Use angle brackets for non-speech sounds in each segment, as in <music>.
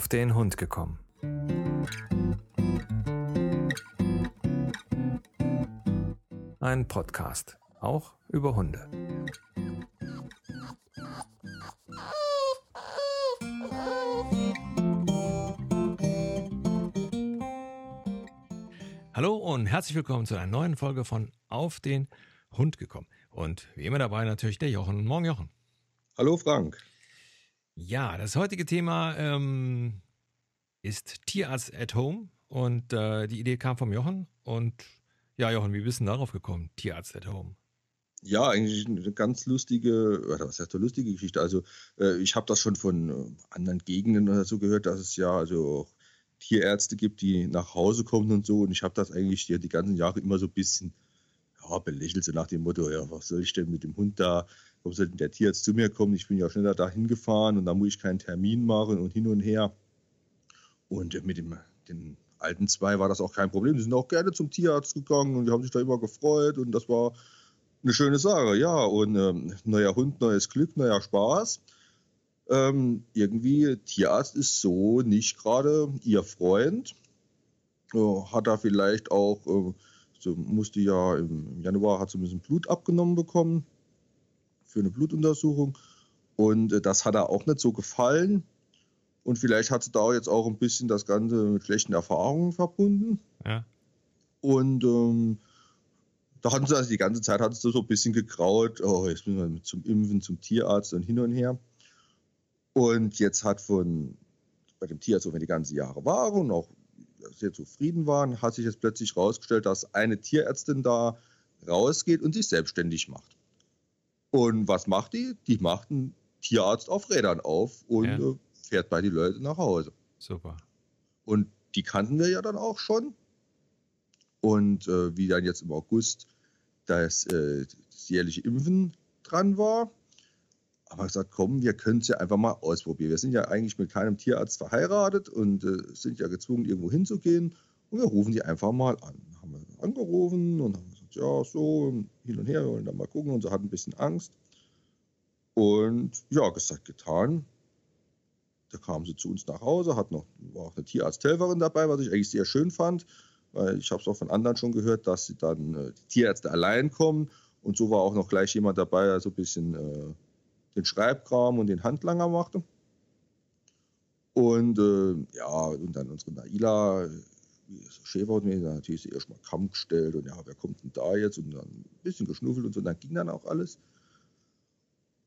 auf den Hund gekommen. Ein Podcast, auch über Hunde. Hallo und herzlich willkommen zu einer neuen Folge von Auf den Hund gekommen. Und wie immer dabei natürlich der Jochen. Morgen Jochen. Hallo Frank. Ja, das heutige Thema ähm, ist Tierarzt at Home und äh, die Idee kam vom Jochen. Und ja, Jochen, wie bist du darauf gekommen, Tierarzt at Home? Ja, eigentlich eine ganz lustige, oder was heißt eine lustige Geschichte. Also äh, ich habe das schon von äh, anderen Gegenden oder so gehört, dass es ja also auch Tierärzte gibt, die nach Hause kommen und so. Und ich habe das eigentlich die, die ganzen Jahre immer so ein bisschen ja, belächelt, so nach dem Motto, ja, was soll ich denn mit dem Hund da warum sollte der Tierarzt zu mir kommen? Ich bin ja schneller dahin gefahren und da muss ich keinen Termin machen und hin und her. Und mit dem, den alten zwei war das auch kein Problem. Die sind auch gerne zum Tierarzt gegangen und die haben sich da immer gefreut und das war eine schöne Sache. Ja, und ähm, neuer Hund, neues Glück, neuer Spaß. Ähm, irgendwie, Tierarzt ist so nicht gerade ihr Freund. Äh, hat er vielleicht auch, äh, so musste ja im Januar, hat so ein bisschen Blut abgenommen bekommen für eine Blutuntersuchung. Und äh, das hat er auch nicht so gefallen. Und vielleicht hat sie da jetzt auch ein bisschen das Ganze mit schlechten Erfahrungen verbunden. Ja. Und ähm, da hatten sie also die ganze Zeit hat es so ein bisschen gekraut, oh, jetzt müssen wir zum Impfen, zum Tierarzt und hin und her. Und jetzt hat von bei dem Tierarzt, wo wir die ganzen Jahre waren und auch sehr zufrieden waren, hat sich jetzt plötzlich herausgestellt, dass eine Tierärztin da rausgeht und sich selbstständig macht. Und was macht die? Die macht einen Tierarzt auf Rädern auf und ja. äh, fährt bei die Leute nach Hause. Super. Und die kannten wir ja dann auch schon. Und äh, wie dann jetzt im August das, äh, das jährliche Impfen dran war, aber gesagt, komm, wir können es ja einfach mal ausprobieren. Wir sind ja eigentlich mit keinem Tierarzt verheiratet und äh, sind ja gezwungen, irgendwo hinzugehen. Und wir rufen die einfach mal an. Haben wir angerufen und haben ja, so hin und her, wir wollen da mal gucken und so hat ein bisschen Angst. Und ja, gesagt, getan. Da kam sie zu uns nach Hause, hat noch, war auch eine Tierarzthelferin dabei, was ich eigentlich sehr schön fand, weil ich habe es auch von anderen schon gehört, dass sie dann äh, die Tierärzte allein kommen. Und so war auch noch gleich jemand dabei, der so ein bisschen äh, den Schreibkram und den Handlanger machte. Und äh, ja, und dann unsere Naila, Schäfer hat mir natürlich erstmal Kamm gestellt und ja, wer kommt denn da jetzt? Und dann ein bisschen geschnuffelt und so, und dann ging dann auch alles.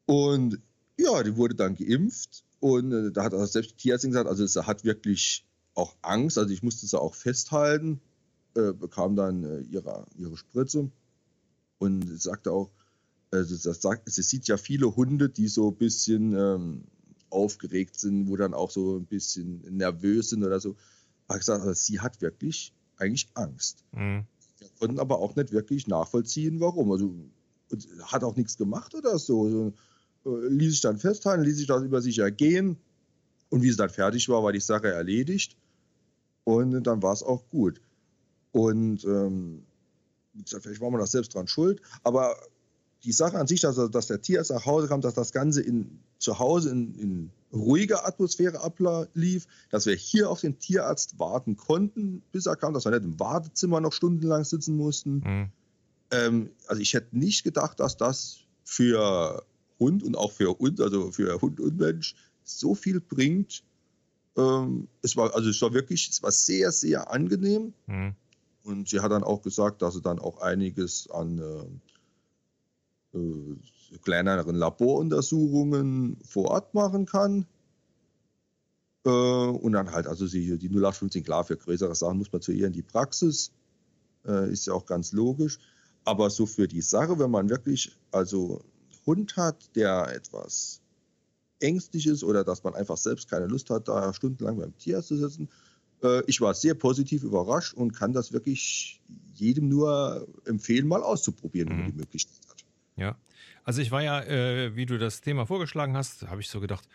Und ja, die wurde dann geimpft und äh, da hat auch selbst die Tierärztin gesagt, also sie hat wirklich auch Angst, also ich musste sie auch festhalten, äh, bekam dann äh, ihre, ihre Spritze und sagte auch, also das sagt, sie sieht ja viele Hunde, die so ein bisschen ähm, aufgeregt sind, wo dann auch so ein bisschen nervös sind oder so habe gesagt, also sie hat wirklich eigentlich Angst. Mhm. Wir konnten aber auch nicht wirklich nachvollziehen, warum. Also hat auch nichts gemacht oder so. Also, äh, ließ sich dann festhalten, ließ sich das über sich ergehen. Und wie es dann fertig war, war die Sache erledigt. Und dann war es auch gut. Und ähm, wie gesagt, vielleicht war man das selbst dran schuld. Aber die Sache an sich, dass, dass der Tierarzt nach Hause kam, dass das Ganze in, zu Hause in, in ruhiger Atmosphäre ablief, dass wir hier auf den Tierarzt warten konnten, bis er kam, dass wir nicht im Wartezimmer noch stundenlang sitzen mussten. Mhm. Ähm, also ich hätte nicht gedacht, dass das für Hund und auch für uns, also für Hund und Mensch, so viel bringt. Ähm, es war also es war wirklich, es war sehr, sehr angenehm. Mhm. Und sie hat dann auch gesagt, dass sie dann auch einiges an äh, äh, kleineren Laboruntersuchungen vor Ort machen kann. Äh, und dann halt, also die 0815, klar, für größere Sachen muss man zu ihr in die Praxis. Äh, ist ja auch ganz logisch. Aber so für die Sache, wenn man wirklich also Hund hat, der etwas ängstlich ist oder dass man einfach selbst keine Lust hat, da stundenlang beim Tierarzt zu sitzen. ich war sehr positiv überrascht und kann das wirklich jedem nur empfehlen, mal auszuprobieren, wenn man mhm. die Möglichkeit ja, also ich war ja, äh, wie du das Thema vorgeschlagen hast, habe ich so gedacht,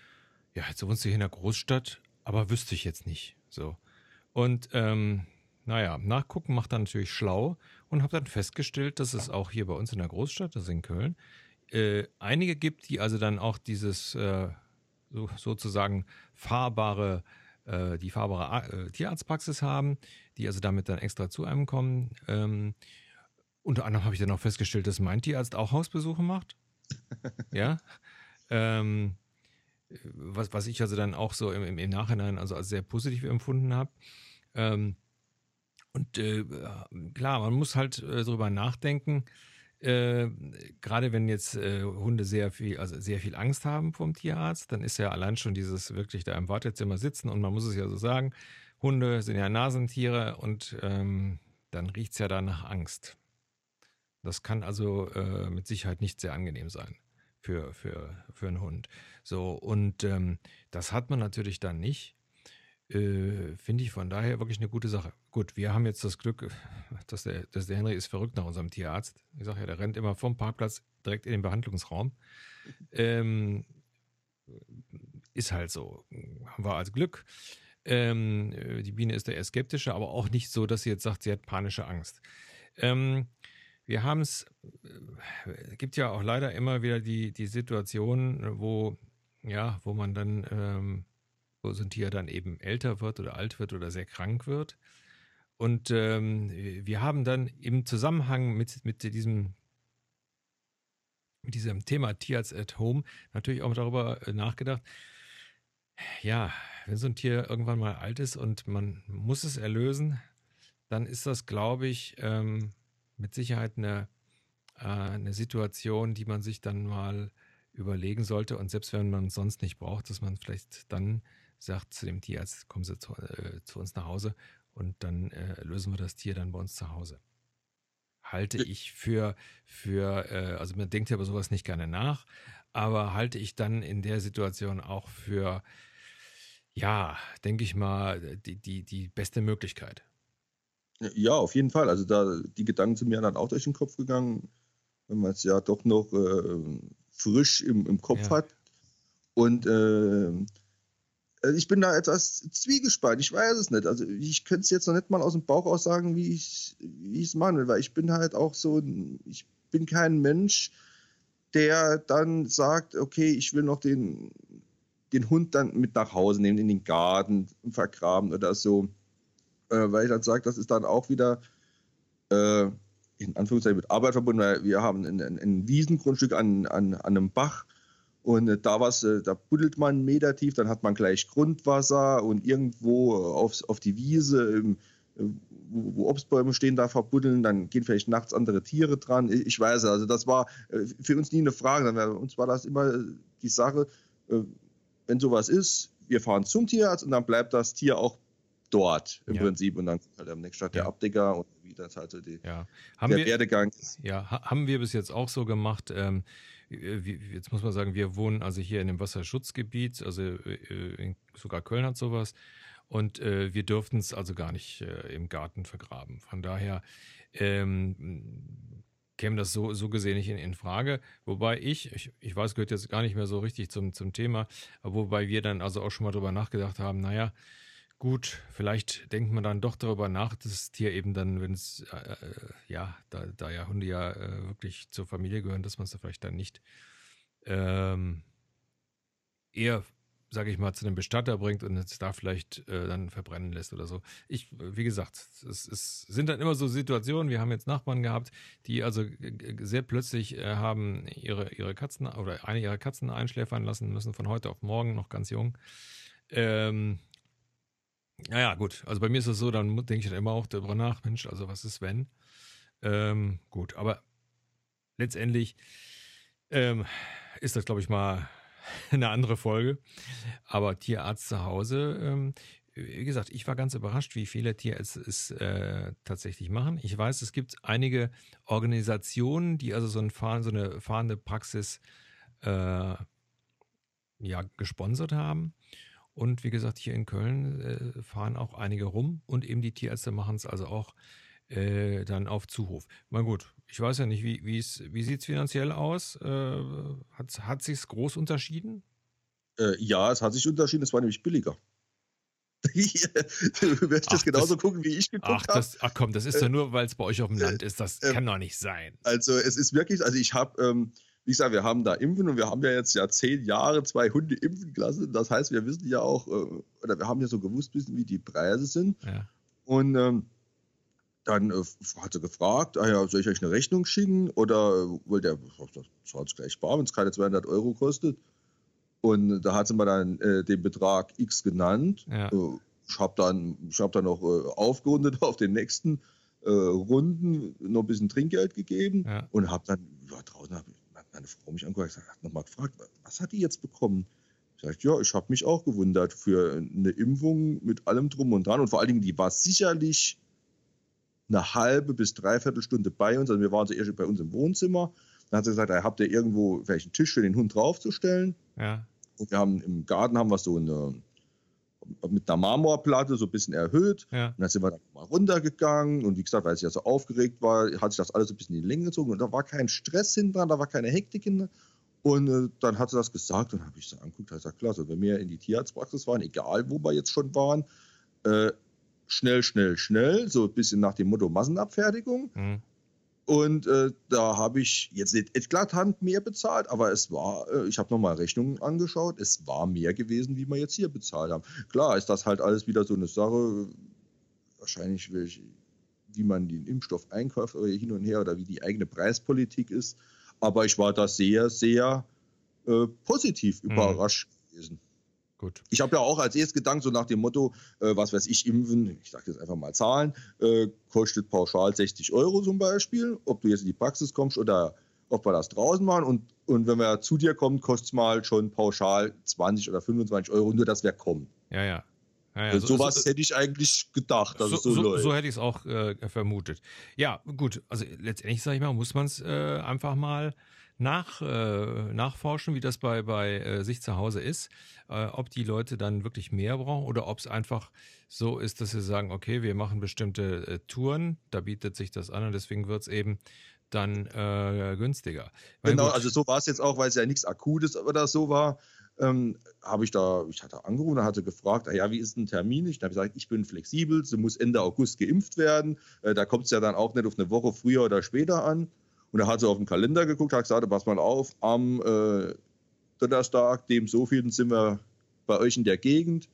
ja, jetzt wohnst du hier in der Großstadt, aber wüsste ich jetzt nicht. So. Und ähm, naja, nachgucken macht dann natürlich schlau und habe dann festgestellt, dass es auch hier bei uns in der Großstadt, das ist in Köln, äh, einige gibt, die also dann auch dieses äh, so, sozusagen fahrbare äh, die fahrbare äh, Tierarztpraxis haben, die also damit dann extra zu einem kommen. Ähm, unter anderem habe ich dann auch festgestellt, dass mein Tierarzt auch Hausbesuche macht. <laughs> ja. Ähm, was, was ich also dann auch so im, im Nachhinein also als sehr positiv empfunden habe. Ähm, und äh, klar, man muss halt äh, darüber nachdenken, äh, gerade wenn jetzt äh, Hunde sehr viel, also sehr viel Angst haben vom Tierarzt, dann ist ja allein schon dieses wirklich da im Wartezimmer sitzen und man muss es ja so sagen, Hunde sind ja Nasentiere und ähm, dann riecht es ja da nach Angst. Das kann also äh, mit Sicherheit nicht sehr angenehm sein für, für, für einen Hund. So, und ähm, das hat man natürlich dann nicht. Äh, Finde ich von daher wirklich eine gute Sache. Gut, wir haben jetzt das Glück, <laughs> dass der, dass der Henry ist verrückt nach unserem Tierarzt. Ich sage ja, der rennt immer vom Parkplatz direkt in den Behandlungsraum. Ähm, ist halt so. Haben wir als Glück. Ähm, die Biene ist da eher skeptischer, aber auch nicht so, dass sie jetzt sagt, sie hat panische Angst. Ähm, wir haben es, äh, gibt ja auch leider immer wieder die, die Situation, wo, ja, wo man dann, ähm, wo so ein Tier dann eben älter wird oder alt wird oder sehr krank wird. Und ähm, wir haben dann im Zusammenhang mit, mit diesem mit diesem Thema Tierarzt at Home natürlich auch darüber äh, nachgedacht, ja, wenn so ein Tier irgendwann mal alt ist und man muss es erlösen, dann ist das, glaube ich, ähm, mit Sicherheit eine, äh, eine Situation, die man sich dann mal überlegen sollte. Und selbst wenn man es sonst nicht braucht, dass man vielleicht dann sagt zu dem Tierarzt, kommen Sie zu, äh, zu uns nach Hause und dann äh, lösen wir das Tier dann bei uns zu Hause. Halte ich für, für äh, also man denkt ja über sowas nicht gerne nach, aber halte ich dann in der Situation auch für, ja, denke ich mal, die, die, die beste Möglichkeit. Ja, auf jeden Fall. Also da die Gedanken sind mir dann auch durch den Kopf gegangen, wenn man es ja doch noch äh, frisch im, im Kopf ja. hat. Und äh, ich bin da etwas zwiegespalten. Ich weiß es nicht. Also ich könnte es jetzt noch nicht mal aus dem Bauch aus sagen, wie ich es machen will, weil ich bin halt auch so, ich bin kein Mensch, der dann sagt, okay, ich will noch den, den Hund dann mit nach Hause nehmen, in den Garten vergraben oder so äh, weil ich dann sage, das ist dann auch wieder äh, in Anführungszeichen mit Arbeit verbunden, weil wir haben ein, ein, ein Wiesengrundstück an, an, an einem Bach und äh, da was, äh, da buddelt man einen Meter tief, dann hat man gleich Grundwasser und irgendwo aufs, auf die Wiese, ähm, wo, wo, Obstbäume stehen, da verbuddeln, dann gehen vielleicht nachts andere Tiere dran. Ich weiß, also das war äh, für uns nie eine Frage. Bei uns war das immer die Sache, wenn sowas ist, wir fahren zum Tierarzt und dann bleibt das Tier auch dort im ja. Prinzip und dann halt am nächsten Tag der Abdecker und wie das halt so die, ja. haben der wir, Werdegang ist. Ja, haben wir bis jetzt auch so gemacht. Ähm, jetzt muss man sagen, wir wohnen also hier in einem Wasserschutzgebiet, also äh, sogar Köln hat sowas. Und äh, wir dürften es also gar nicht äh, im Garten vergraben. Von daher ähm, käme das so, so gesehen nicht in, in Frage. Wobei ich, ich, ich weiß, gehört jetzt gar nicht mehr so richtig zum, zum Thema, wobei wir dann also auch schon mal drüber nachgedacht haben, naja, Gut, vielleicht denkt man dann doch darüber nach, dass das Tier eben dann, wenn es, äh, äh, ja, da, da, ja Hunde ja äh, wirklich zur Familie gehören, dass man es da vielleicht dann nicht ähm, eher, sage ich mal, zu einem Bestatter bringt und es da vielleicht äh, dann verbrennen lässt oder so. Ich, wie gesagt, es, es, sind dann immer so Situationen, wir haben jetzt Nachbarn gehabt, die also sehr plötzlich äh, haben ihre, ihre Katzen oder eine ihrer Katzen einschläfern lassen müssen, von heute auf morgen, noch ganz jung. Ähm, naja, gut. Also bei mir ist es so, dann denke ich dann immer auch darüber nach, Mensch, also was ist wenn? Ähm, gut, aber letztendlich ähm, ist das, glaube ich, mal <laughs> eine andere Folge. Aber Tierarzt zu Hause, ähm, wie gesagt, ich war ganz überrascht, wie viele Tierärzte es äh, tatsächlich machen. Ich weiß, es gibt einige Organisationen, die also so, ein Fahren, so eine fahrende Praxis äh, ja, gesponsert haben. Und wie gesagt, hier in Köln äh, fahren auch einige rum und eben die Tierärzte machen es also auch äh, dann auf Zuhof. Mal gut, ich weiß ja nicht, wie, wie sieht es finanziell aus? Äh, hat hat sich groß unterschieden? Äh, ja, es hat sich unterschieden, es war nämlich billiger. <laughs> du wirst das genauso das, gucken, wie ich geguckt habe. Ach komm, das ist ja äh, nur, weil es bei euch auf dem Land ist. Das äh, kann doch nicht sein. Also es ist wirklich, also ich habe, ähm, wie gesagt, wir haben da Impfen und wir haben ja jetzt ja zehn Jahre zwei Hunde impfen lassen. Das heißt, wir wissen ja auch, äh, oder wir haben ja so gewusst, wie die Preise sind. Ja. Und ähm, dann äh, hat sie gefragt, ah ja, soll ich euch eine Rechnung schicken oder wollt ihr, das zahlt gleich sparen, wenn es keine 200 Euro kostet. Und da hat sie mir dann äh, den Betrag X genannt. Ja. Äh, ich habe dann, hab dann noch äh, aufgerundet <laughs> auf den nächsten äh, Runden, noch ein bisschen Trinkgeld gegeben ja. und habe dann, ja, draußen habe meine Frau mich angeguckt und hat nochmal gefragt, was hat die jetzt bekommen? Ich sage, ja, ich habe mich auch gewundert für eine Impfung mit allem drum und dran und vor allen Dingen, die war sicherlich eine halbe bis dreiviertel Stunde bei uns. Also wir waren zuerst bei uns im Wohnzimmer. Dann hat sie gesagt, habt ihr irgendwo vielleicht einen Tisch für den Hund draufzustellen? Ja. Und wir haben im Garten haben wir so eine mit einer Marmorplatte so ein bisschen erhöht. Ja. Und dann sind wir dann mal runtergegangen und wie gesagt, weil ich ja so aufgeregt war, hat sich das alles so ein bisschen in die Länge gezogen und da war kein Stress hinten dran, da war keine Hektik hinten. Und äh, dann hat sie das gesagt und habe ich so angeguckt, hat gesagt, klar, so, wenn wir in die Tierarztpraxis waren, egal wo wir jetzt schon waren, äh, schnell, schnell, schnell, so ein bisschen nach dem Motto Massenabfertigung. Mhm. Und äh, da habe ich jetzt nicht eklatant mehr bezahlt, aber es war, äh, ich habe nochmal Rechnungen angeschaut, es war mehr gewesen, wie wir jetzt hier bezahlt haben. Klar ist das halt alles wieder so eine Sache, wahrscheinlich wie man den Impfstoff einkauft oder hin und her oder wie die eigene Preispolitik ist. Aber ich war da sehr, sehr äh, positiv mhm. überrascht gewesen. Gut. Ich habe ja auch als erstes Gedanken so nach dem Motto, äh, was weiß ich, impfen, ich sage jetzt einfach mal Zahlen, äh, kostet pauschal 60 Euro zum Beispiel, ob du jetzt in die Praxis kommst oder ob wir das draußen machen und, und wenn wir zu dir kommen, kostet es mal schon pauschal 20 oder 25 Euro, nur dass wir kommen. Ja, ja. Ja, ja, so, sowas so, hätte ich eigentlich gedacht, dass so, so, so hätte ich es auch äh, vermutet. Ja, gut. Also letztendlich, sage ich mal, muss man es äh, einfach mal nach, äh, nachforschen, wie das bei, bei äh, sich zu Hause ist, äh, ob die Leute dann wirklich mehr brauchen oder ob es einfach so ist, dass sie sagen, okay, wir machen bestimmte äh, Touren, da bietet sich das an und deswegen wird es eben dann äh, günstiger. Weil genau, gut, also so war es jetzt auch, weil es ja nichts Akutes oder so war. Ähm, habe ich da, ich hatte angerufen, hatte gefragt, ah ja, wie ist ein Termin? Ich habe gesagt, ich bin flexibel, sie muss Ende August geimpft werden. Äh, da kommt es ja dann auch nicht auf eine Woche früher oder später an. Und er hat so auf den Kalender geguckt, hat gesagt, pass mal auf, am äh, Donnerstag, dem so vielen sind wir bei euch in der Gegend.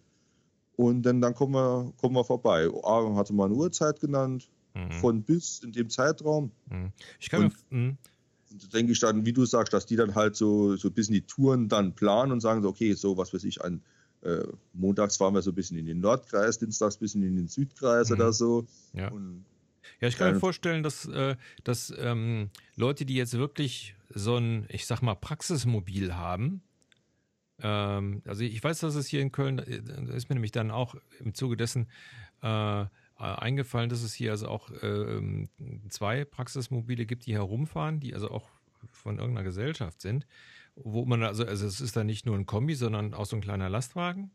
Und dann, dann kommen, wir, kommen wir vorbei. Aaron hatte mal eine Uhrzeit genannt, mhm. von bis in dem Zeitraum. Mhm. Ich kann mir, und denke ich dann, wie du sagst, dass die dann halt so, so ein bisschen die Touren dann planen und sagen so, okay, so was weiß ich, an äh, montags fahren wir so ein bisschen in den Nordkreis, dienstags ein bisschen in den Südkreis mhm. oder so. Ja. Und ja, ich kann mir vorstellen, dass, äh, dass ähm, Leute, die jetzt wirklich so ein, ich sag mal, Praxismobil haben, ähm, also ich weiß, dass es hier in Köln, äh, da ist mir nämlich dann auch im Zuge dessen äh, eingefallen, dass es hier also auch äh, zwei Praxismobile gibt, die herumfahren, die also auch von irgendeiner Gesellschaft sind, wo man also, also es ist dann nicht nur ein Kombi, sondern auch so ein kleiner Lastwagen,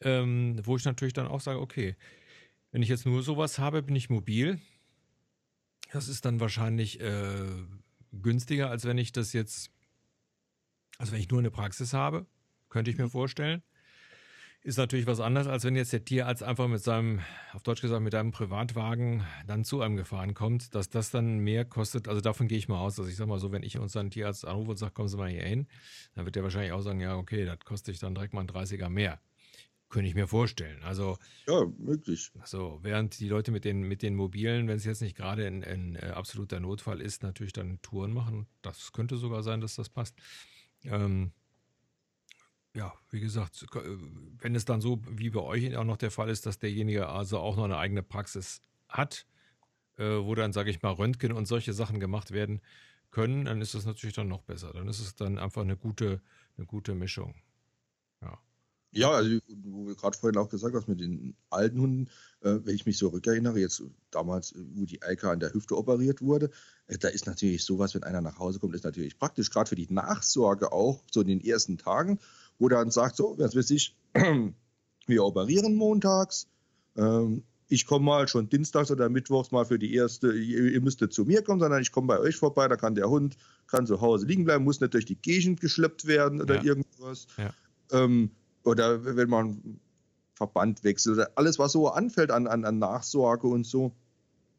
ähm, wo ich natürlich dann auch sage, okay, wenn ich jetzt nur sowas habe, bin ich mobil, das ist dann wahrscheinlich äh, günstiger, als wenn ich das jetzt, also wenn ich nur eine Praxis habe, könnte ich mir mhm. vorstellen. Ist natürlich was anderes, als wenn jetzt der Tierarzt einfach mit seinem, auf Deutsch gesagt, mit einem Privatwagen dann zu einem gefahren kommt, dass das dann mehr kostet. Also davon gehe ich mal aus, dass ich sag mal so, wenn ich unseren Tierarzt anrufe und sage, kommen Sie mal hier hin, dann wird der wahrscheinlich auch sagen, ja, okay, das kostet ich dann direkt mal ein 30er mehr. Könnte ich mir vorstellen. Also ja, möglich. So, während die Leute mit den, mit den mobilen, wenn es jetzt nicht gerade ein, ein äh, absoluter Notfall ist, natürlich dann Touren machen. Das könnte sogar sein, dass das passt. Ähm, ja, wie gesagt, äh, wenn es dann so wie bei euch auch noch der Fall ist, dass derjenige also auch noch eine eigene Praxis hat, äh, wo dann, sage ich mal, Röntgen und solche Sachen gemacht werden können, dann ist das natürlich dann noch besser. Dann ist es dann einfach eine gute, eine gute Mischung. Ja. Ja, also wo wir gerade vorhin auch gesagt hast mit den alten Hunden, äh, wenn ich mich so rückerinnere, jetzt damals, wo die Eika an der Hüfte operiert wurde, äh, da ist natürlich sowas, wenn einer nach Hause kommt, ist natürlich praktisch, gerade für die Nachsorge auch, so in den ersten Tagen, wo dann sagt, so, was weiß ich, <clears throat> wir operieren montags, ähm, ich komme mal schon dienstags oder mittwochs mal für die erste, ihr, müsstet zu mir kommen, sondern ich komme bei euch vorbei, da kann der Hund, kann zu Hause liegen bleiben, muss nicht durch die Gegend geschleppt werden oder ja. irgendwas. Ja. Ähm, oder wenn man Verband wechselt oder alles, was so anfällt an, an, an Nachsorge und so,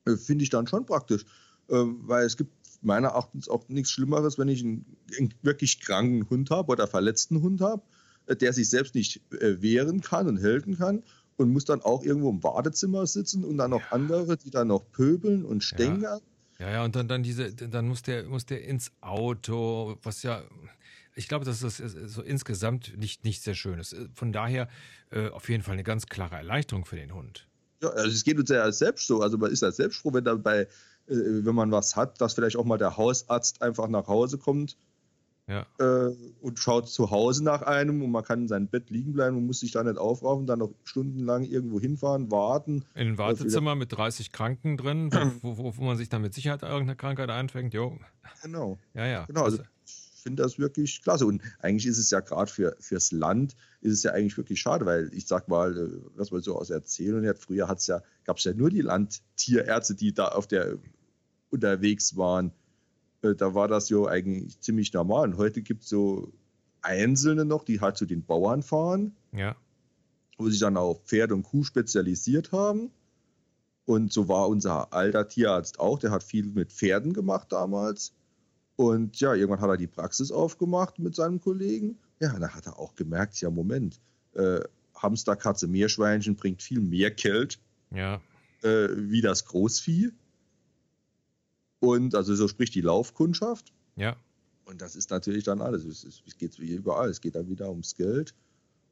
äh, finde ich dann schon praktisch. Äh, weil es gibt meiner Erachtens auch nichts Schlimmeres, wenn ich einen, einen wirklich kranken Hund habe oder verletzten Hund habe, äh, der sich selbst nicht äh, wehren kann und helfen kann und muss dann auch irgendwo im Badezimmer sitzen und dann noch ja. andere, die dann noch pöbeln und stängern. Ja. Ja, ja, und dann, dann diese, dann muss der, muss der ins Auto, was ja, ich glaube, dass das so insgesamt nicht, nicht sehr schön ist. Von daher äh, auf jeden Fall eine ganz klare Erleichterung für den Hund. Ja, also es geht uns ja selbst so. Also man ist ja selbst froh, wenn dabei, äh, wenn man was hat, dass vielleicht auch mal der Hausarzt einfach nach Hause kommt ja. äh, und schaut zu Hause nach einem und man kann in seinem Bett liegen bleiben und muss sich da nicht aufraufen, dann noch stundenlang irgendwo hinfahren, warten. In ein Wartezimmer mit 30 Kranken drin, wo, wo, wo, man sich dann mit Sicherheit irgendeine Krankheit einfängt, jo. Genau. Ja, ja. Genau, also ich finde das wirklich klasse. Und eigentlich ist es ja gerade für, fürs Land, ist es ja eigentlich wirklich schade, weil ich sag mal, äh, was man so aus Erzählungen hat, früher hat's ja, gab es ja nur die Landtierärzte, die da auf der unterwegs waren äh, da war das ja eigentlich ziemlich normal. Und heute gibt es so Einzelne noch, die halt zu den Bauern fahren. Ja. Wo sich dann auf Pferd und Kuh spezialisiert haben. Und so war unser alter Tierarzt auch. Der hat viel mit Pferden gemacht damals. Und ja, irgendwann hat er die Praxis aufgemacht mit seinem Kollegen. Ja, da hat er auch gemerkt, ja, Moment, äh, Hamster, Katze, Meerschweinchen bringt viel mehr Geld ja. äh, wie das Großvieh. Und also so spricht die Laufkundschaft. Ja. Und das ist natürlich dann alles. Es, es geht wie überall. Es geht dann wieder ums Geld.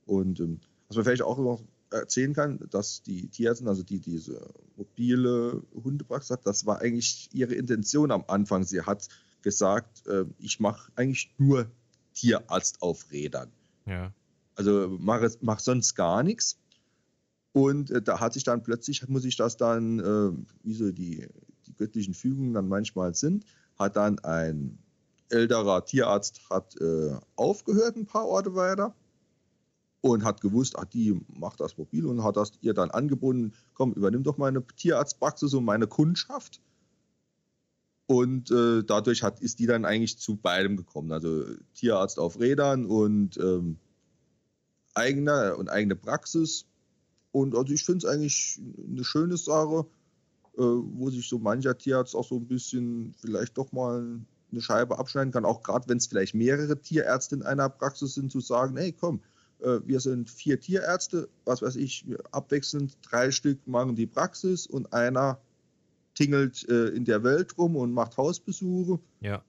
Und ähm, was man vielleicht auch noch erzählen kann, dass die Tierärztin, also die diese mobile Hundepraxis hat, das war eigentlich ihre Intention am Anfang. Sie hat gesagt, äh, ich mache eigentlich nur Tierarzt auf Rädern. Ja. Also mache mach sonst gar nichts. Und äh, da hat sich dann plötzlich, muss ich das dann, äh, wie so die göttlichen Fügungen dann manchmal sind, hat dann ein älterer Tierarzt hat äh, aufgehört ein paar Orte weiter und hat gewusst, ach, die macht das mobil und hat das ihr dann angeboten, komm, übernimm doch meine Tierarztpraxis und meine Kundschaft. Und äh, dadurch hat, ist die dann eigentlich zu beidem gekommen. Also Tierarzt auf Rädern und ähm, eigene und eigene Praxis. Und also ich finde es eigentlich eine schöne Sache wo sich so mancher Tierarzt auch so ein bisschen vielleicht doch mal eine Scheibe abschneiden kann, auch gerade wenn es vielleicht mehrere Tierärzte in einer Praxis sind, zu sagen, hey komm, äh, wir sind vier Tierärzte, was weiß ich, abwechselnd drei Stück machen die Praxis und einer tingelt äh, in der Welt rum und macht Hausbesuche. Ja.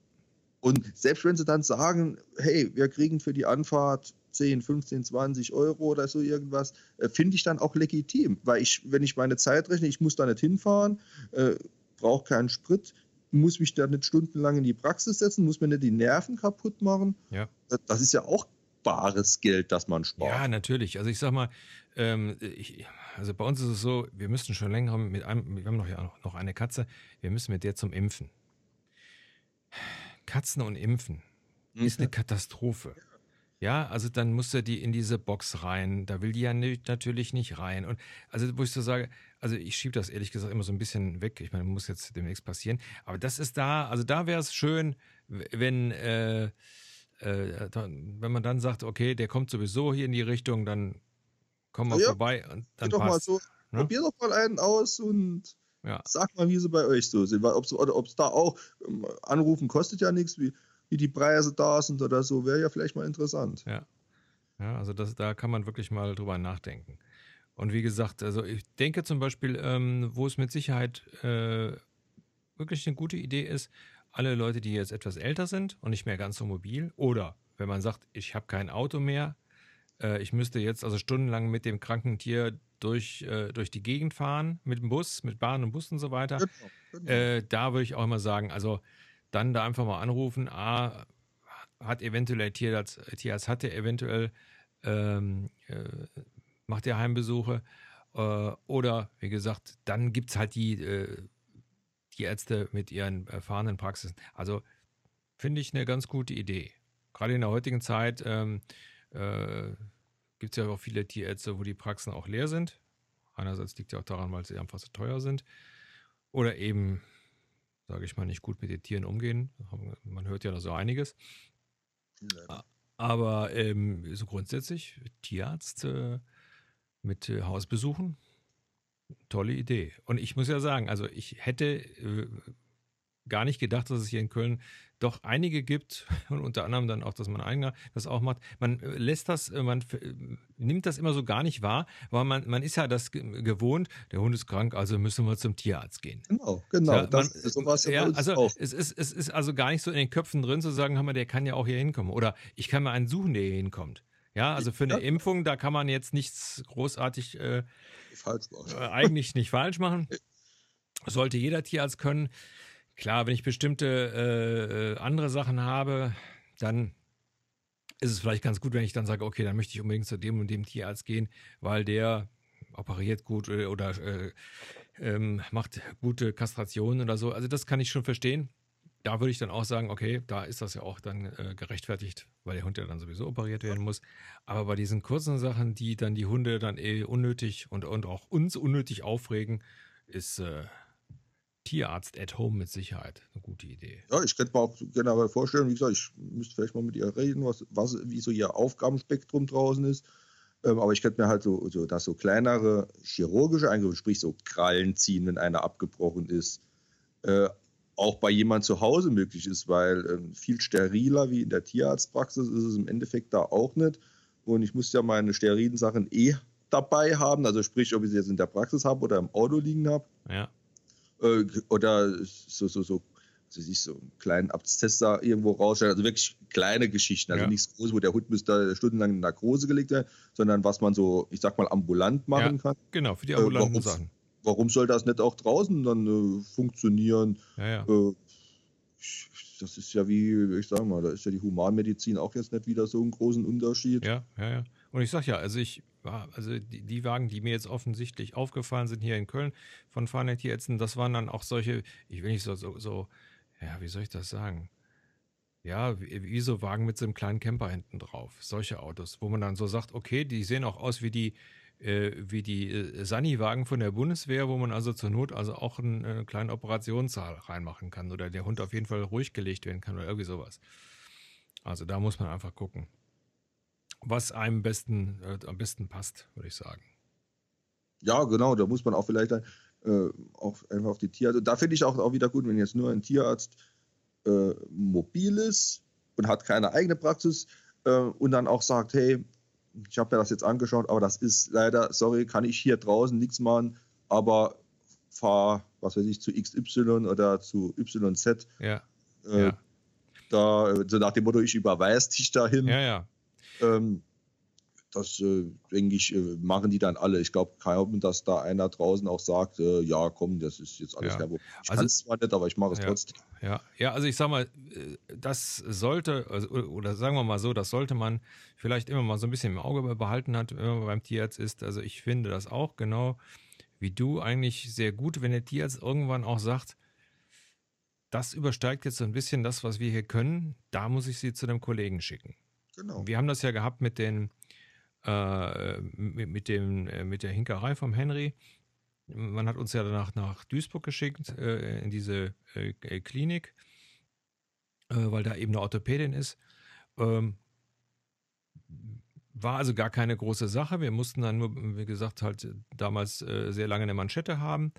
Und selbst wenn sie dann sagen, hey, wir kriegen für die Anfahrt 10, 15, 20 Euro oder so irgendwas, äh, finde ich dann auch legitim. Weil ich, wenn ich meine Zeit rechne, ich muss da nicht hinfahren, äh, brauche keinen Sprit, muss mich da nicht stundenlang in die Praxis setzen, muss mir nicht die Nerven kaputt machen. Ja. Das ist ja auch bares Geld, das man spart. Ja, natürlich. Also ich sag mal, ähm, ich, also bei uns ist es so, wir müssten schon länger mit einem, wir haben noch, ja, noch eine Katze, wir müssen mit der zum Impfen. Katzen und Impfen mhm. ist eine Katastrophe. Ja, also dann muss er die in diese Box rein. Da will die ja nicht, natürlich nicht rein. Und also, wo ich so sage, also ich schiebe das ehrlich gesagt immer so ein bisschen weg. Ich meine, muss jetzt demnächst passieren. Aber das ist da, also da wäre es schön, wenn, äh, äh, wenn man dann sagt, okay, der kommt sowieso hier in die Richtung, dann kommen wir ja, vorbei und dann doch passt. Mal so, ne? Probier doch mal einen aus und ja. sag mal, wie sie bei euch so sind. Ob es da auch ähm, anrufen kostet ja nichts, wie wie die Preise da sind oder so, wäre ja vielleicht mal interessant. Ja. Ja, also das, da kann man wirklich mal drüber nachdenken. Und wie gesagt, also ich denke zum Beispiel, ähm, wo es mit Sicherheit äh, wirklich eine gute Idee ist, alle Leute, die jetzt etwas älter sind und nicht mehr ganz so mobil, oder wenn man sagt, ich habe kein Auto mehr, äh, ich müsste jetzt also stundenlang mit dem kranken Tier durch, äh, durch die Gegend fahren, mit dem Bus, mit Bahn und Bus und so weiter. Genau, genau. Äh, da würde ich auch immer sagen, also dann da einfach mal anrufen. A, hat eventuell Tierarzt, Tierarzt hat er eventuell, ähm, äh, macht er Heimbesuche. Äh, oder wie gesagt, dann gibt es halt die, äh, die Ärzte mit ihren erfahrenen Praxisen. Also finde ich eine ganz gute Idee. Gerade in der heutigen Zeit ähm, äh, gibt es ja auch viele Tierärzte, wo die Praxen auch leer sind. Einerseits liegt ja auch daran, weil sie einfach so teuer sind. Oder eben sage ich mal, nicht gut mit den Tieren umgehen. Man hört ja da so einiges. Ja. Aber ähm, so grundsätzlich, Tierarzt äh, mit äh, Hausbesuchen, tolle Idee. Und ich muss ja sagen, also ich hätte, äh, gar nicht gedacht, dass es hier in Köln doch einige gibt <laughs> und unter anderem dann auch, dass man eigener das auch macht. Man äh, lässt das, äh, man äh, nimmt das immer so gar nicht wahr, weil man, man ist ja das gewohnt, der Hund ist krank, also müssen wir zum Tierarzt gehen. Genau, genau. Ja, das, man, sowas ja, also auch. Es, ist, es ist also gar nicht so in den Köpfen drin zu sagen, der kann ja auch hier hinkommen. Oder ich kann mir einen suchen, der hier hinkommt. Ja, also für eine ja. Impfung, da kann man jetzt nichts großartig äh, falsch machen. Äh, eigentlich nicht falsch machen. <laughs> Sollte jeder Tierarzt können. Klar, wenn ich bestimmte äh, äh, andere Sachen habe, dann ist es vielleicht ganz gut, wenn ich dann sage, okay, dann möchte ich unbedingt zu dem und dem Tierarzt gehen, weil der operiert gut oder, oder äh, ähm, macht gute Kastrationen oder so. Also das kann ich schon verstehen. Da würde ich dann auch sagen, okay, da ist das ja auch dann äh, gerechtfertigt, weil der Hund ja dann sowieso operiert werden muss. Aber bei diesen kurzen Sachen, die dann die Hunde dann eh unnötig und, und auch uns unnötig aufregen, ist äh, Tierarzt at home mit Sicherheit eine gute Idee. Ja, ich könnte mir auch generell vorstellen, wie gesagt, ich müsste vielleicht mal mit ihr reden, was, was, wie so ihr Aufgabenspektrum draußen ist. Ähm, aber ich könnte mir halt so, so, dass so kleinere chirurgische Eingriffe, sprich so Krallen ziehen, wenn einer abgebrochen ist, äh, auch bei jemand zu Hause möglich ist, weil äh, viel steriler wie in der Tierarztpraxis ist es im Endeffekt da auch nicht. Und ich muss ja meine sterilen Sachen eh dabei haben, also sprich, ob ich sie jetzt in der Praxis habe oder im Auto liegen habe. Ja. Äh, oder so, so, so, also sich so einen kleinen Abszess da irgendwo rausstellen. Also wirklich kleine Geschichten. Also ja. nichts Großes, wo der Hund müsste stundenlang in Narkose gelegt werden, sondern was man so, ich sag mal, ambulant machen ja, kann. Genau, für die äh, ambulanten äh, Sachen. Warum soll das nicht auch draußen dann äh, funktionieren? Ja, ja. Äh, das ist ja wie, ich sag mal, da ist ja die Humanmedizin auch jetzt nicht wieder so einen großen Unterschied. Ja, ja, ja. Und ich sag ja, also ich also die, die, Wagen, die mir jetzt offensichtlich aufgefallen sind hier in Köln von Fahrnet Tierärzten, das waren dann auch solche, ich will nicht so, so, so, ja, wie soll ich das sagen? Ja, wie, wie so Wagen mit so einem kleinen Camper hinten drauf. Solche Autos, wo man dann so sagt, okay, die sehen auch aus wie die, äh, wie die äh, Sani-Wagen von der Bundeswehr, wo man also zur Not also auch einen, einen kleinen Operationssaal reinmachen kann oder der Hund auf jeden Fall ruhig gelegt werden kann oder irgendwie sowas. Also da muss man einfach gucken was einem besten, äh, am besten passt, würde ich sagen. Ja, genau, da muss man auch vielleicht äh, auch einfach auf die Tierärzte. Da finde ich auch, auch wieder gut, wenn jetzt nur ein Tierarzt äh, mobil ist und hat keine eigene Praxis äh, und dann auch sagt, hey, ich habe mir das jetzt angeschaut, aber das ist leider, sorry, kann ich hier draußen nichts machen, aber fahr, was weiß ich, zu XY oder zu YZ. Ja. Äh, ja. Da, so nach dem Motto, ich überweise dich dahin. Ja, ja. Ähm, das, äh, denke ich, äh, machen die dann alle. Ich glaube kaum, dass da einer draußen auch sagt, äh, ja, komm, das ist jetzt alles ja. kein Problem. Ich also, kann es zwar nicht, aber ich mache es ja, trotzdem. Ja. ja, also ich sag mal, äh, das sollte, also, oder sagen wir mal so, das sollte man vielleicht immer mal so ein bisschen im Auge behalten hat, wenn man beim Tierarzt ist. Also ich finde das auch genau wie du eigentlich sehr gut, wenn der Tierarzt irgendwann auch sagt, das übersteigt jetzt so ein bisschen das, was wir hier können, da muss ich sie zu einem Kollegen schicken. Genau. Wir haben das ja gehabt mit den äh, mit, mit, dem, äh, mit der Hinkerei vom Henry. Man hat uns ja danach nach Duisburg geschickt, äh, in diese äh, Klinik, äh, weil da eben eine Orthopädin ist. Ähm, war also gar keine große Sache. Wir mussten dann nur, wie gesagt, halt damals äh, sehr lange eine Manschette haben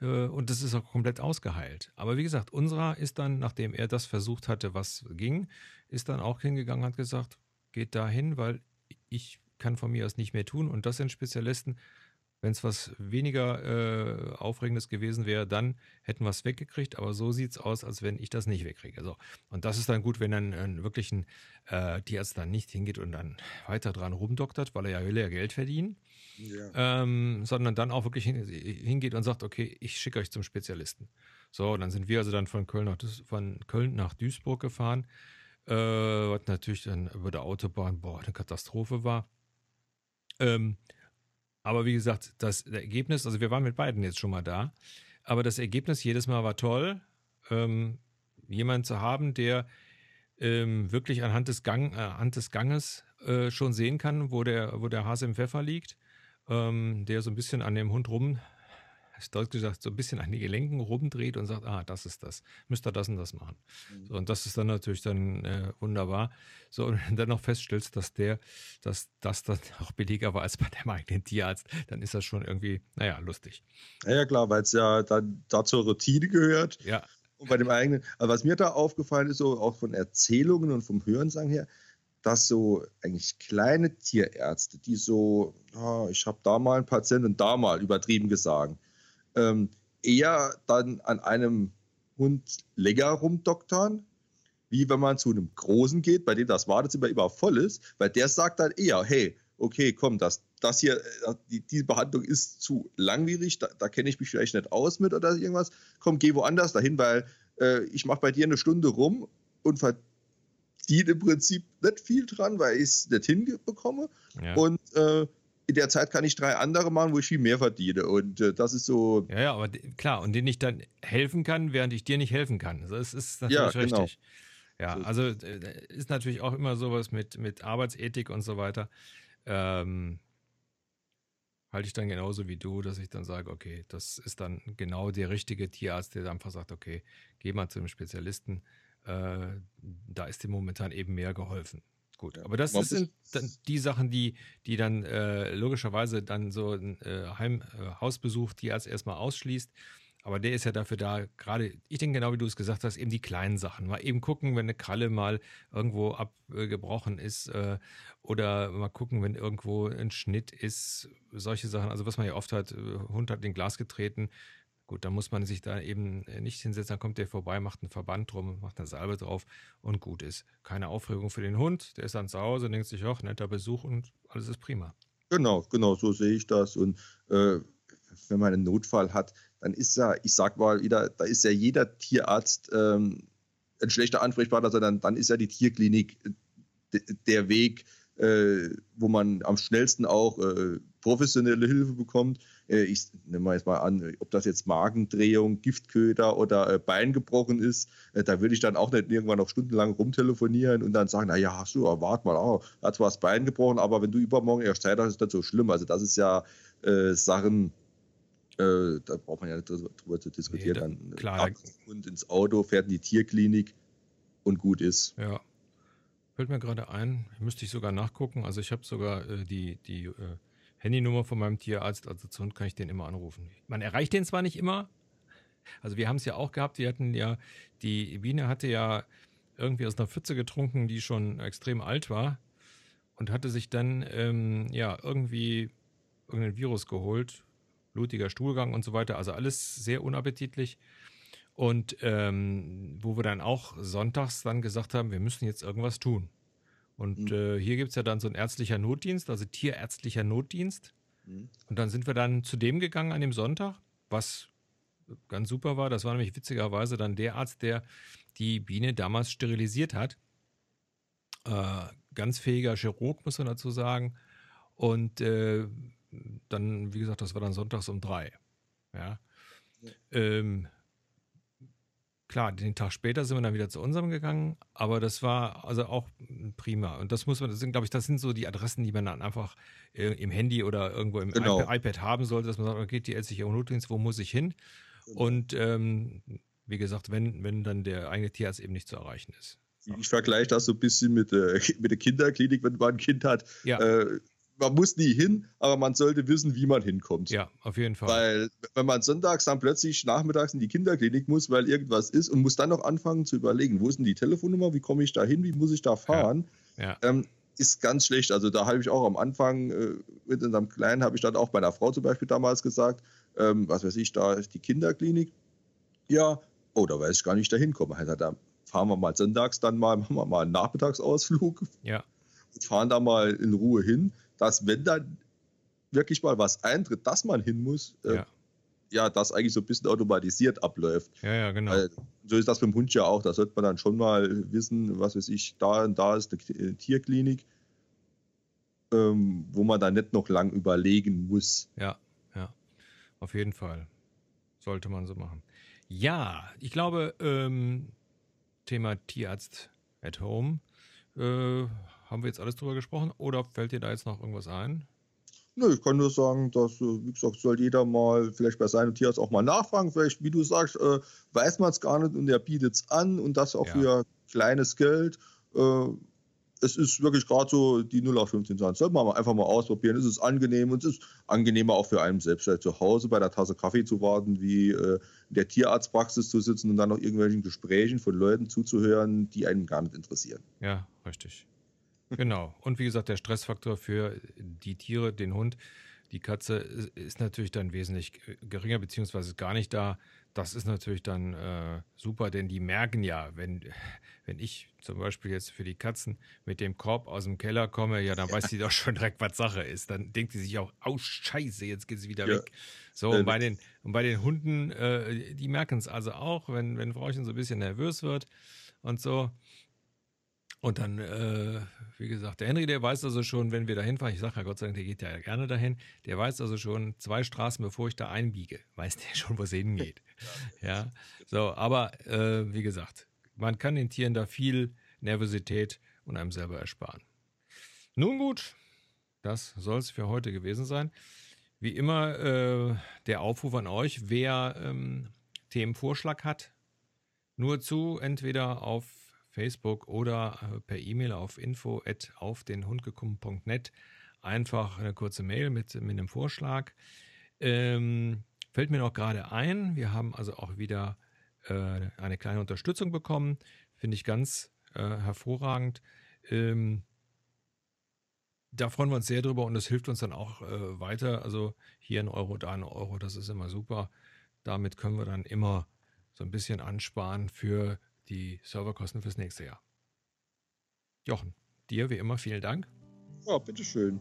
und das ist auch komplett ausgeheilt. Aber wie gesagt, unserer ist dann, nachdem er das versucht hatte, was ging, ist dann auch hingegangen und hat gesagt, geht dahin, weil ich kann von mir aus nicht mehr tun. Und das sind Spezialisten. Wenn es was weniger äh, Aufregendes gewesen wäre, dann hätten wir es weggekriegt. Aber so sieht es aus, als wenn ich das nicht wegkriege. So. Und das ist dann gut, wenn dann äh, wirklich ein äh, Tierarzt dann nicht hingeht und dann weiter dran rumdoktert, weil er ja will ja Geld verdienen. Ja. Ähm, sondern dann auch wirklich hingeht und sagt, okay, ich schicke euch zum Spezialisten. So, dann sind wir also dann von Köln nach, von Köln nach Duisburg gefahren äh, was natürlich dann über der Autobahn, boah, eine Katastrophe war. Ähm, aber wie gesagt, das Ergebnis, also wir waren mit beiden jetzt schon mal da, aber das Ergebnis jedes Mal war toll, ähm, jemanden zu haben, der ähm, wirklich anhand des, Gang, äh, anhand des Ganges äh, schon sehen kann, wo der, wo der Hase im Pfeffer liegt, ähm, der so ein bisschen an dem Hund rum deutsch gesagt, so ein bisschen an die Gelenken rumdreht und sagt, ah, das ist das, müsst ihr das und das machen. Mhm. So, und das ist dann natürlich dann äh, wunderbar. So, und wenn du dann noch feststellst, dass der, dass das dann <laughs> auch billiger war als bei dem eigenen Tierarzt, dann ist das schon irgendwie, naja, lustig. Ja, ja klar, weil es ja dann da zur Routine gehört. Ja. und bei dem eigenen. Aber was mir da aufgefallen ist, so auch von Erzählungen und vom Hörensagen her, dass so eigentlich kleine Tierärzte, die so, oh, ich habe da mal einen Patienten da mal übertrieben gesagt, ähm, eher dann an einem Hund länger rumdoktern, wie wenn man zu einem Großen geht, bei dem das Wartezimmer immer voll ist, weil der sagt dann eher, hey, okay, komm, das, das hier, äh, die, die Behandlung ist zu langwierig, da, da kenne ich mich vielleicht nicht aus mit oder irgendwas, komm, geh woanders dahin, weil äh, ich mache bei dir eine Stunde rum und verdiene im Prinzip nicht viel dran, weil ich es nicht hinbekomme. Ja. Und äh, in der Zeit kann ich drei andere machen, wo ich viel mehr verdiene. Und äh, das ist so. Ja, ja, aber klar, und denen ich dann helfen kann, während ich dir nicht helfen kann. Also das ist natürlich ja, genau. richtig. Ja, also äh, ist natürlich auch immer sowas mit, mit Arbeitsethik und so weiter. Ähm, halte ich dann genauso wie du, dass ich dann sage, okay, das ist dann genau der richtige Tierarzt, der dann einfach sagt, okay, geh mal zu einem Spezialisten. Äh, da ist dir momentan eben mehr geholfen. Gut, aber das sind dann die Sachen, die, die dann äh, logischerweise dann so ein äh, Heim, äh, Hausbesuch Tierarzt erstmal ausschließt. Aber der ist ja dafür da, gerade, ich denke genau wie du es gesagt hast, eben die kleinen Sachen. Mal eben gucken, wenn eine Kralle mal irgendwo abgebrochen ist äh, oder mal gucken, wenn irgendwo ein Schnitt ist, solche Sachen. Also was man ja oft hat, äh, Hund hat den Glas getreten. Gut, dann muss man sich da eben äh, nicht hinsetzen, dann kommt der vorbei, macht einen Verband drum, macht eine Salbe drauf und gut ist. Keine Aufregung für den Hund, der ist dann zu Hause, denkt sich, ach, netter Besuch und alles ist prima. Genau, genau, so sehe ich das. Und äh, wenn man einen Notfall hat, dann ist ja, ich sag mal wieder, da ist ja jeder Tierarzt ähm, ein schlechter Ansprechpartner, sondern dann ist ja die Tierklinik äh, der Weg, äh, wo man am schnellsten auch äh, professionelle Hilfe bekommt. Äh, ich nehme mal jetzt mal an, ob das jetzt Magendrehung, Giftköder oder äh, Bein gebrochen ist, äh, da würde ich dann auch nicht irgendwann noch stundenlang rumtelefonieren und dann sagen, naja, hast du, warte mal, oh, hat zwar das Bein gebrochen, aber wenn du übermorgen erst Zeit hast, ist das so schlimm. Also das ist ja Sachen, äh, da braucht man ja nicht drüber zu diskutieren. Nee, da, dann klar. Und ins Auto, fährt in die Tierklinik und gut ist. Ja. Fällt mir gerade ein, müsste ich sogar nachgucken. Also ich habe sogar äh, die, die äh, Handynummer von meinem Tierarzt, also zur Hund kann ich den immer anrufen. Man erreicht den zwar nicht immer, also wir haben es ja auch gehabt, wir hatten ja, die Biene hatte ja irgendwie aus einer Pfütze getrunken, die schon extrem alt war und hatte sich dann ähm, ja irgendwie irgendein Virus geholt, blutiger Stuhlgang und so weiter. Also alles sehr unappetitlich. Und ähm, wo wir dann auch sonntags dann gesagt haben, wir müssen jetzt irgendwas tun. Und mhm. äh, hier gibt es ja dann so ein ärztlicher Notdienst, also tierärztlicher Notdienst. Mhm. Und dann sind wir dann zu dem gegangen an dem Sonntag, was ganz super war. Das war nämlich witzigerweise dann der Arzt, der die Biene damals sterilisiert hat. Äh, ganz fähiger Chirurg, muss man dazu sagen. Und äh, dann, wie gesagt, das war dann sonntags um drei. Ja. ja. Ähm, klar, den Tag später sind wir dann wieder zu unserem gegangen, aber das war also auch prima. Und das muss man, das sind, glaube ich, das sind so die Adressen, die man dann einfach äh, im Handy oder irgendwo im genau. iPad, iPad, haben sollte, dass man sagt, okay, die ärztliche Notdienst, wo muss ich hin? Genau. Und ähm, wie gesagt, wenn, wenn dann der eigene Tierarzt eben nicht zu erreichen ist. Ich vergleiche das so ein bisschen mit, äh, <laughs> mit der Kinderklinik, wenn man ein Kind hat. Ja. Äh, man muss nie hin, aber man sollte wissen, wie man hinkommt. Ja, auf jeden Fall. Weil wenn man sonntags dann plötzlich nachmittags in die Kinderklinik muss, weil irgendwas ist und muss dann noch anfangen zu überlegen, wo ist denn die Telefonnummer, wie komme ich da hin, wie muss ich da fahren, ja. Ja. Ähm, ist ganz schlecht. Also da habe ich auch am Anfang äh, mit unserem Kleinen, habe ich dann auch meiner Frau zum Beispiel damals gesagt, ähm, was weiß ich, da ist die Kinderklinik. Ja, oh, da weiß ich gar nicht, da hinkomme. Also, da fahren wir mal sonntags dann mal, <laughs> machen wir mal einen Nachmittagsausflug. Ja. Und fahren da mal in Ruhe hin dass wenn dann wirklich mal was eintritt, dass man hin muss, äh, ja. ja, das eigentlich so ein bisschen automatisiert abläuft. Ja, ja, genau. Weil, so ist das beim Hund ja auch. Da sollte man dann schon mal wissen, was weiß ich, da und da ist eine Tierklinik, ähm, wo man dann nicht noch lang überlegen muss. Ja, ja, auf jeden Fall. Sollte man so machen. Ja, ich glaube, ähm, Thema Tierarzt at Home äh, haben wir jetzt alles drüber gesprochen oder fällt dir da jetzt noch irgendwas ein? Nö, ich kann nur sagen, dass, äh, wie gesagt, soll jeder mal vielleicht bei seinem Tierarzt auch mal nachfragen. Vielleicht, wie du sagst, äh, weiß man es gar nicht und er bietet es an und das auch ja. für kleines Geld. Äh, es ist wirklich gerade so die 0 auf 15 Zahlen. Sollte man einfach mal ausprobieren. Es ist angenehm und es ist angenehmer auch für einen selbst zu Hause bei der Tasse Kaffee zu warten, wie äh, in der Tierarztpraxis zu sitzen und dann noch irgendwelchen Gesprächen von Leuten zuzuhören, die einen gar nicht interessieren. Ja, richtig. Genau. Und wie gesagt, der Stressfaktor für die Tiere, den Hund, die Katze ist natürlich dann wesentlich geringer, beziehungsweise gar nicht da. Das ist natürlich dann äh, super, denn die merken ja, wenn, wenn ich zum Beispiel jetzt für die Katzen mit dem Korb aus dem Keller komme, ja, dann weiß sie doch schon direkt, was Sache ist. Dann denkt sie sich auch, oh Scheiße, jetzt geht sie wieder ja. weg. So, und bei den, und bei den Hunden, äh, die merken es also auch, wenn, wenn Frauchen so ein bisschen nervös wird und so. Und dann, äh, wie gesagt, der Henry, der weiß also schon, wenn wir da hinfahren, ich sage ja Gott sei Dank, der geht ja gerne dahin, der weiß also schon zwei Straßen, bevor ich da einbiege, <laughs> weiß der schon, wo es hingeht. <laughs> ja, so, aber äh, wie gesagt, man kann den Tieren da viel Nervosität und einem selber ersparen. Nun gut, das soll es für heute gewesen sein. Wie immer äh, der Aufruf an euch, wer ähm, Themenvorschlag hat, nur zu entweder auf Facebook oder äh, per E-Mail auf info auf den Hundgekommen.net einfach eine kurze Mail mit, mit einem Vorschlag. Ähm, fällt mir noch gerade ein, wir haben also auch wieder äh, eine kleine Unterstützung bekommen. Finde ich ganz äh, hervorragend. Ähm, da freuen wir uns sehr drüber und das hilft uns dann auch äh, weiter. Also hier ein Euro, da ein Euro, das ist immer super. Damit können wir dann immer so ein bisschen ansparen für die Serverkosten fürs nächste Jahr. Jochen, dir wie immer vielen Dank. Ja, bitteschön.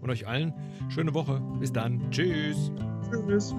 Und euch allen schöne Woche. Bis dann. Tschüss. Tschüss.